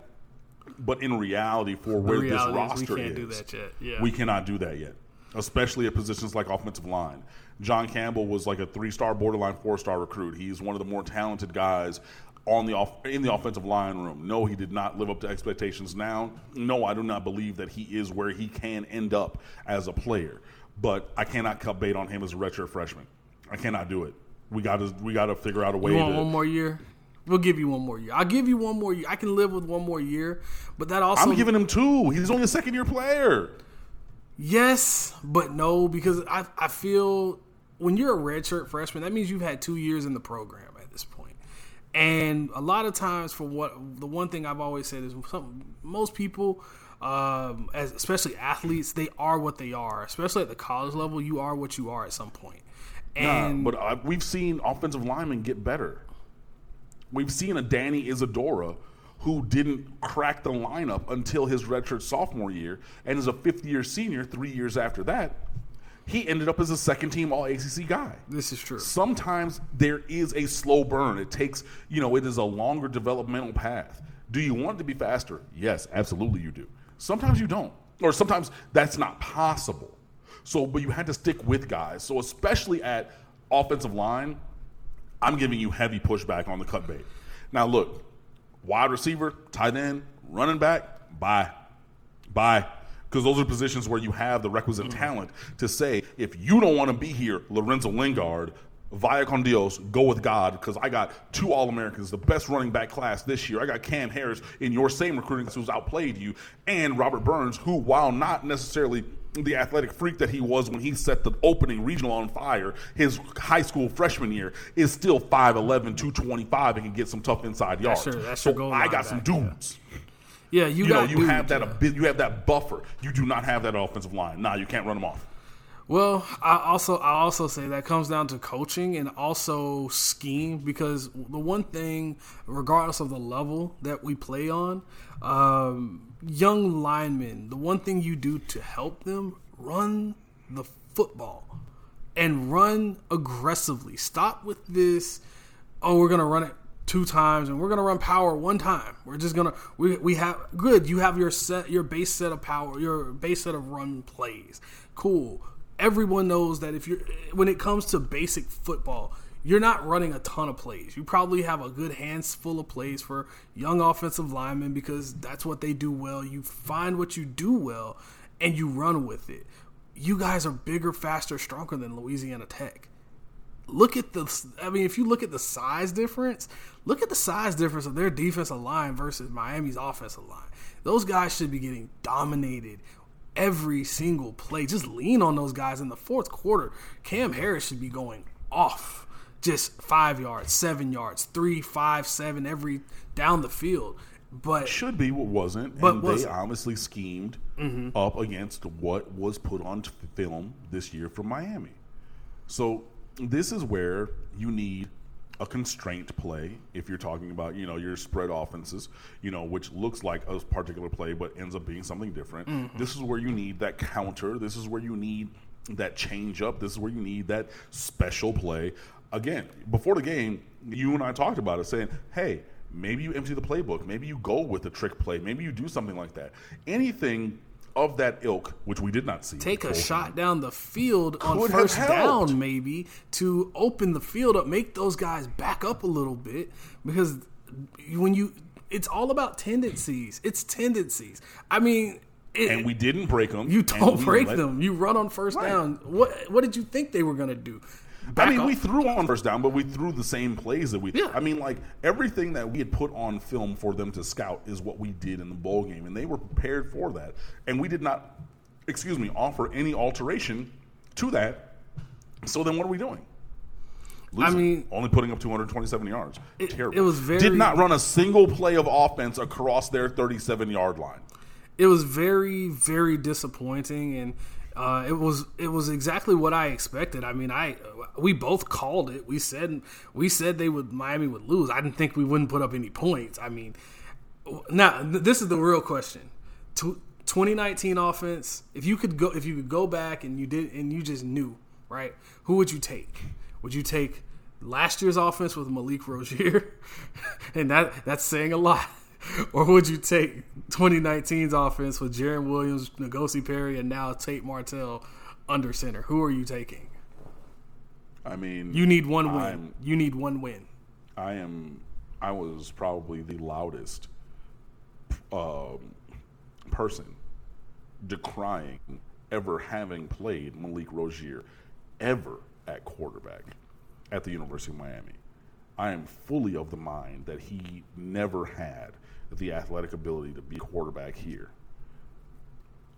But in reality, for where this roster we is, do that yet. Yeah. we cannot do that yet especially at positions like offensive line. John Campbell was like a three-star, borderline four-star recruit. He's one of the more talented guys on the off, in the offensive line room. No, he did not live up to expectations. Now, no, I do not believe that he is where he can end up as a player. But I cannot cut bait on him as a redshirt freshman. I cannot do it. We got to we got to figure out a way. You want to, one more year? We'll give you one more year. I'll give you one more year. I can live with one more year, but that also I'm giving him two. He's only a second year player. Yes, but no, because I, I feel when you're a redshirt freshman, that means you've had two years in the program at this point. And a lot of times, for what the one thing I've always said is some, most people, um, as especially athletes, they are what they are. Especially at the college level, you are what you are at some point. And nah, but uh, we've seen offensive linemen get better. We've seen a Danny Isidora who didn't crack the lineup until his redshirt sophomore year and is a fifth year senior three years after that. He ended up as a second team all ACC guy. This is true. Sometimes there is a slow burn. It takes, you know, it is a longer developmental path. Do you want it to be faster? Yes, absolutely you do. Sometimes you don't. Or sometimes that's not possible. So, but you had to stick with guys. So, especially at offensive line, I'm giving you heavy pushback on the cut bait. Now, look, wide receiver, tight end, running back, bye. Bye. Because those are positions where you have the requisite mm-hmm. talent to say, if you don't want to be here, Lorenzo Lingard, via con Dios, go with God, because I got two All Americans, the best running back class this year. I got Cam Harris in your same recruiting class who's outplayed you, and Robert Burns, who, while not necessarily the athletic freak that he was when he set the opening regional on fire his high school freshman year is still 5'11 225 and can get some tough inside yards. that's your, that's so i got some dudes. Yeah, yeah you, you know you dudes, have that yeah. you have that buffer. You do not have that offensive line. Nah you can't run them off well, I also I also say that comes down to coaching and also scheme because the one thing, regardless of the level that we play on, um, young linemen, the one thing you do to help them run the football and run aggressively. Stop with this. Oh, we're gonna run it two times and we're gonna run power one time. We're just gonna we we have good. You have your set your base set of power, your base set of run plays. Cool everyone knows that if you're when it comes to basic football, you're not running a ton of plays. You probably have a good hands full of plays for young offensive linemen because that's what they do well. You find what you do well and you run with it. You guys are bigger, faster, stronger than Louisiana Tech. Look at the I mean if you look at the size difference, look at the size difference of their defensive line versus Miami's offensive line. Those guys should be getting dominated every single play. Just lean on those guys in the fourth quarter. Cam Harris should be going off. Just five yards, seven yards, three, five, seven, every down the field. but should be what wasn't, But and was- they obviously schemed mm-hmm. up against what was put on film this year from Miami. So this is where you need a constraint play if you're talking about you know your spread offenses, you know which looks like a particular play but ends up being something different. Mm-hmm. This is where you need that counter. This is where you need that change up. This is where you need that special play. Again, before the game, you and I talked about it, saying, "Hey, maybe you empty the playbook. Maybe you go with the trick play. Maybe you do something like that. Anything." Of that ilk, which we did not see. take a shot down the field on first down, maybe to open the field up, make those guys back up a little bit because when you, it's all about tendencies. It's tendencies. I mean, it, and we didn't break them. you don't break them. You run on first Right. down. What what did you think they were going to do? I mean, up? we threw on first down, but we threw the same plays that we. Yeah. I mean, like everything that we had put on film for them to scout is what we did in the bowl game, and they were prepared for that. And we did not, excuse me, offer any alteration to that. So then, what are we doing? Losing. mean- only putting up 227 yards. It- Terrible. it was very- did not run a single play of offense across their 37 yard line. it was very very disappointing and uh, it was it was exactly what I expected. I mean, I we both called it. We said we said they would Miami would lose. I didn't think we wouldn't put up any points. I mean, now this is the real question. 2019 offense. If you could go, if you could go back and you did, and you just knew, right? Who would you take? Would you take last year's offense with Malik Rosier, and that that's saying a lot, or would you take 2019's offense with Jarren Williams, N'Kosi Perry, and now Tate Martell under center? Who are you taking? I mean, You need one win. I'm- you need one win. I am. I was probably the loudest um, person decrying ever having played Malik Rosier ever at quarterback at the University of Miami. I am fully of the mind that he never had the athletic ability to be a quarterback here.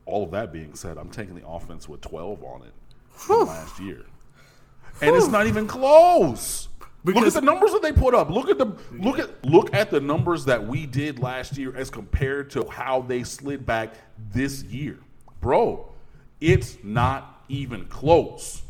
All of that being said, I'm taking the offense with 12 on it from last year. And it's not even close. look at the numbers that they put up. Look at the look at look at the numbers that we did last year as compared to how they slid back this year. Bro, it's not even close.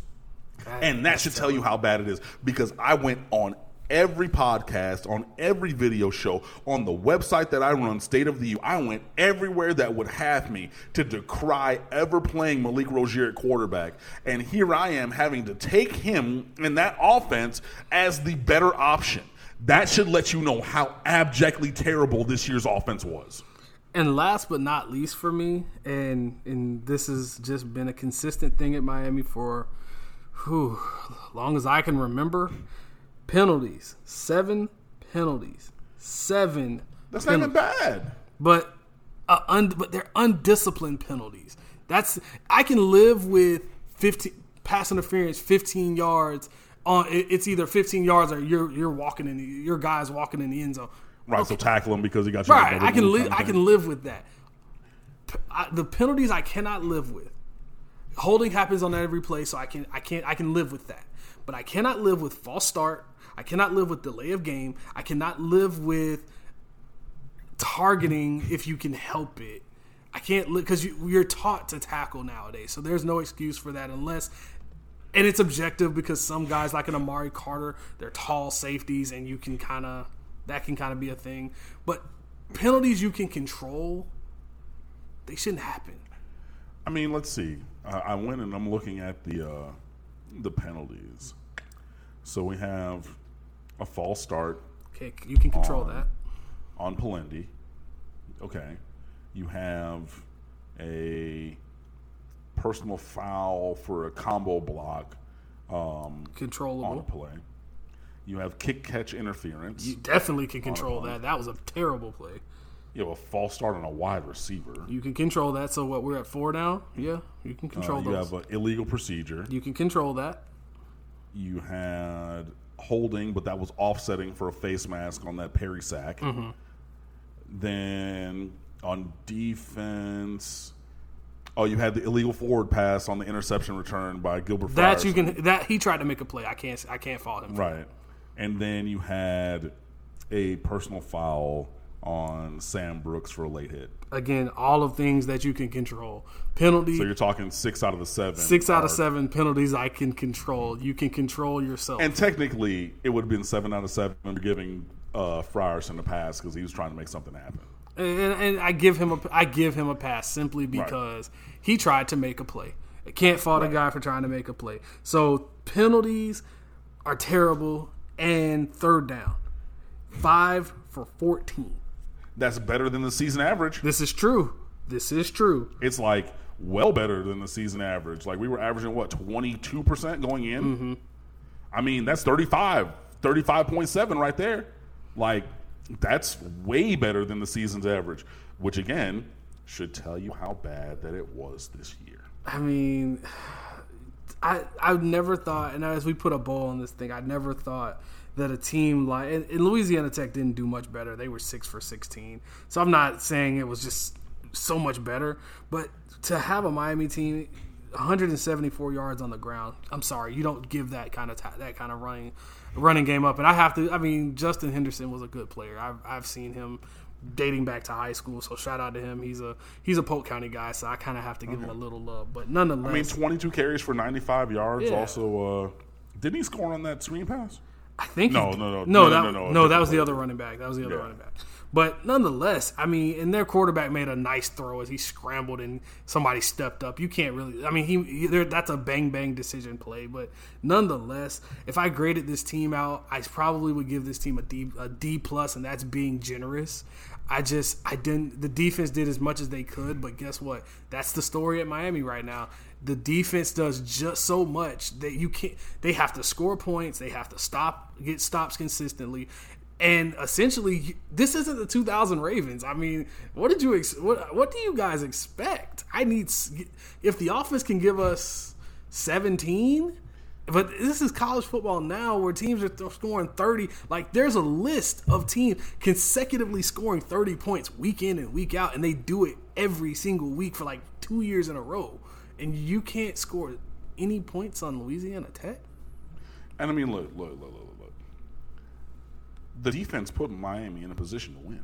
And that should tell you how bad it is because I went on every podcast, on every video show, on the website that I run, State of the U. I went everywhere that would have me to decry ever playing Malik Rosier at quarterback. And here I am having to take him in that offense as the better option. That should let you know how abjectly terrible this year's offense was. And last but not least for me, and and this has just been a consistent thing at Miami for whew, long as I can remember. Penalties, seven penalties, seven. That's not even bad. but uh, un, but they're undisciplined penalties. That's I can live with fifteen pass interference, fifteen yards. On it's either fifteen yards or you're you're walking in the, your guys walking in the end zone. Right, so tackle him because he got you. Right, I can live. kind of I can live with that. I, the penalties I cannot live with. Holding happens on every play, so I can I can't I can live with that. But I cannot live with false start. I cannot live with delay of game. I cannot live with targeting if you can help it. I can't because you, you're taught to tackle nowadays, so there's no excuse for that unless. And it's objective because some guys like an Amari Carter, they're tall safeties, and you can kind of that can kind of be a thing. But penalties you can control, they shouldn't happen. I mean, let's see. I I went and I'm looking at the uh, the penalties. So we have a false start Okay, you can control On. that. on Palendi. Okay. You have a personal foul for a combo block um, on a play. You have kick catch interference. You definitely can control that. That was a terrible play. You have a false start on a wide receiver. You can control that. So what? We're at four now. Yeah, you can Uh, control you those. have an illegal procedure. you can control that. You had holding, but that was offsetting for a face mask on that Perry sack. Mm-hmm. Then on defense, oh, you had the illegal forward pass on the interception return by Gilbert. That you can. That he tried to make a play. I can't. I can't fault him. for right, and then you had a personal foul on Sam Brooks for a late hit. Again, all of things that you can control. Penalty. So you're talking six out of the seven. Six out of seven penalties I can control. You can control yourself. And technically, it would have been seven out of seven for giving uh, Frierson a pass because he was trying to make something happen. and, and I give him a I give him a pass simply because he tried to make a play. I can't fault a guy for trying to make a play. So penalties are terrible and third down. Five for fourteen. That's better than the season average. This is true. This is true. It's like well better than the season average. Like we were averaging what 22% going in. Mm-hmm. I mean, that's 35, 35.7 right there. Like that's way better than the season's average, which again should tell you how bad that it was this year. I mean, I I never thought, and as we put a bow on this thing, I never thought that a team like and, and Louisiana Tech didn't do much better. They were six for sixteen, so I'm not saying it was just so much better, but to have a Miami team. 174 yards on the ground. I'm sorry, you don't give that kind of ta- that kind of running running game up. And I have to. I mean, Justin Henderson was a good player. I've I've seen him dating back to high school. So shout out to him. He's a he's a Polk County guy, so I kind of have to give him a little love. But nonetheless, I mean, 22 carries for 95 yards. Yeah. Also, uh, didn't he score on that screen pass? I think No, he- no, no, no, no, that, no, no, no, that was the other running back. That was the other Yeah. running back. But nonetheless, I mean, and their quarterback made a nice throw as he scrambled and somebody stepped up. You can't really, I mean, he, he that's a bang bang decision play. But nonetheless, if I graded this team out, I probably would give this team a D a D plus, and that's being generous. I just I didn't. The defense did as much as they could, but guess what? That's the story at Miami right now. The defense does just so much that you can't. They have to score points. They have to stop, get stops consistently, and essentially, this isn't the 2000 Ravens. I mean, what did you ex- what What do you guys expect? I need if the offense can give us 17. But this is college football now where teams are scoring 30. Like, there's a list of teams consecutively scoring 30 points week in and week out, and they do it every single week for like two years in a row. And you can't score any points on Louisiana Tech? And I mean, look, look, look, look, look. The defense put Miami in a position to win.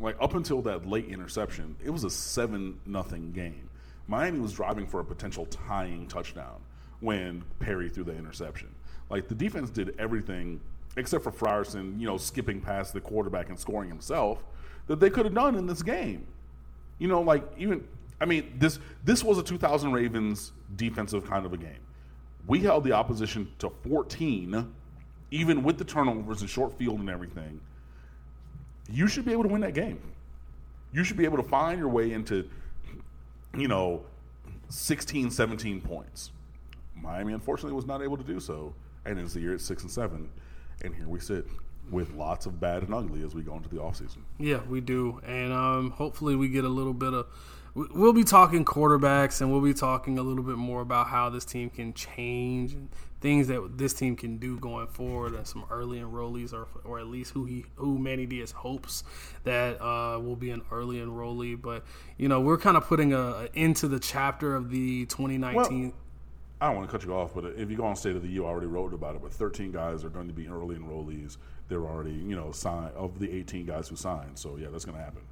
Like up until that late interception, it was a seven nothing game. Miami was driving for a potential tying touchdown when Perry threw the interception. Like the defense did everything except for Frierson, you know, skipping past the quarterback and scoring himself that they could have done in this game. You know, like even I mean, this this was a 2000 Ravens defensive kind of a game. We held the opposition to 14, even with the turnovers and short field and everything. You should be able to win that game. You should be able to find your way into, you know, 16, 17 points. Miami, unfortunately, was not able to do so, and it's the year at six and seven, and here we sit with lots of bad and ugly as we go into the offseason. Yeah, we do, and um, hopefully we get a little bit of. we- We'll be talking quarterbacks, and we'll be talking a little bit more about how this team can change and things that this team can do going forward, and some early enrollees, or or at least who he who Manny Diaz hopes that uh, will be an early enrollee. But you know, we're kind of putting a, a into the chapter of the 2019. I don't want to cut you off, but if you go on State of the U, I already wrote about it. But 13 guys are going to be early enrollees. They're already, you know, signed of the 18 guys who signed. So yeah, that's going to happen.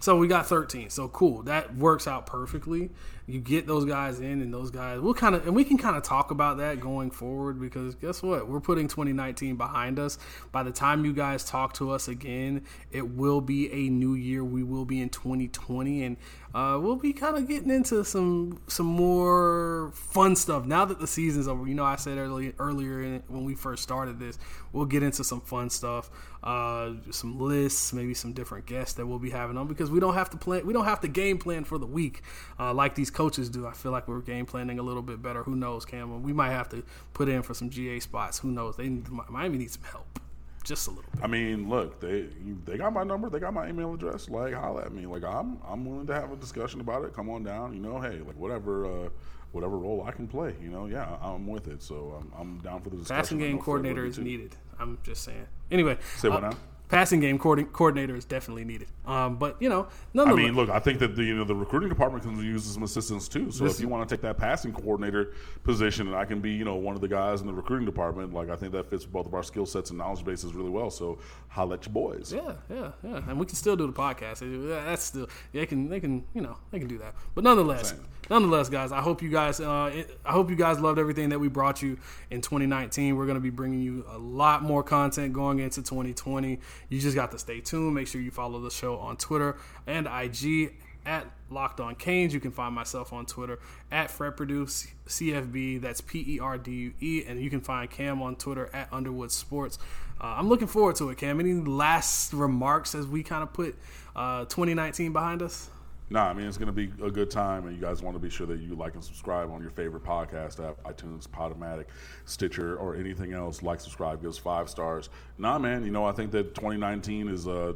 So we got 13. So cool. That works out perfectly. You get those guys in, and those guys, we'll kind of, and we can kind of talk about that going forward because guess what? We're putting 2019 behind us. By the time you guys talk to us again, it will be a new year. We will be in 2020, and uh, we'll be kind of getting into some some more fun stuff now that the season's over. You know, I said earlier earlier in, when we first started this, we'll get into some fun stuff, uh, some lists, maybe some different guests that we'll be having on because we don't have to plan, we don't have to game plan for the week uh, like these coaches do. I feel like we're game planning a little bit better. Who knows, Cameron? We might have to put in for some GA spots. Who knows? They Miami needs some help, just a little bit. I mean, look, they they got my number, they got my email address. Like, holla at me. Like, I'm I'm willing to have a discussion about it. Come on down. You know, hey, like whatever uh, whatever role I can play. You know, yeah, I'm with it. So I'm, I'm down for the discussion. Passing game coordinator is needed. I'm just saying. Anyway, Say what uh, now? Passing game coordinator is definitely needed. Um, but you know, I mean, look, I think that the you know the recruiting department can use some assistance too. So if you want to take that passing coordinator position, and I can be you know one of the guys in the recruiting department, like I think that fits both of our skill sets and knowledge bases really well. So holla at your boys. Yeah, yeah, yeah, and we can still do the podcast. That's still they can they can you know they can do that. But nonetheless, Same. Nonetheless, guys, I hope you guys uh, I hope you guys loved everything that we brought you in 2019. We're going to be bringing you a lot more content going into 2020. You just got to stay tuned. Make sure you follow the show on Twitter and IG at Locked On Canes. You can find myself on Twitter at Fred Perdue CFB. That's P E R D U E, and you can find Cam on Twitter at Underwood Sports. Uh, I'm looking forward to it, Cam. Any last remarks as we kind of put uh, 2019 behind us? Nah, I mean it's going to be a good time, and you guys want to be sure that you like and subscribe on your favorite podcast app, iTunes, Podomatic, Stitcher, or anything else. Like, subscribe, give us five stars. Nah, man, you know I think that 2019 is uh,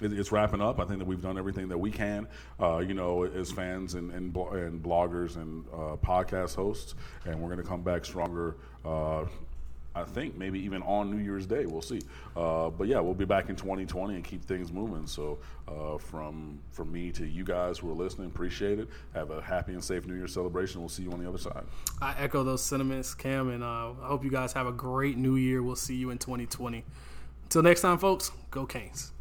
it's wrapping up. I think that we've done everything that we can, uh, you know, as fans and and, and bloggers and uh, podcast hosts, and we're going to come back stronger. Uh, I think maybe even on New Year's Day. We'll see. Uh, but yeah, we'll be back in 2020 and keep things moving. So uh, from from me to you guys who are listening, appreciate it. Have a happy and safe New Year celebration. We'll see you on the other side. I echo those sentiments, Cam, and uh, I hope you guys have a great New Year. We'll see you in 2020. Until next time, folks. Go Canes.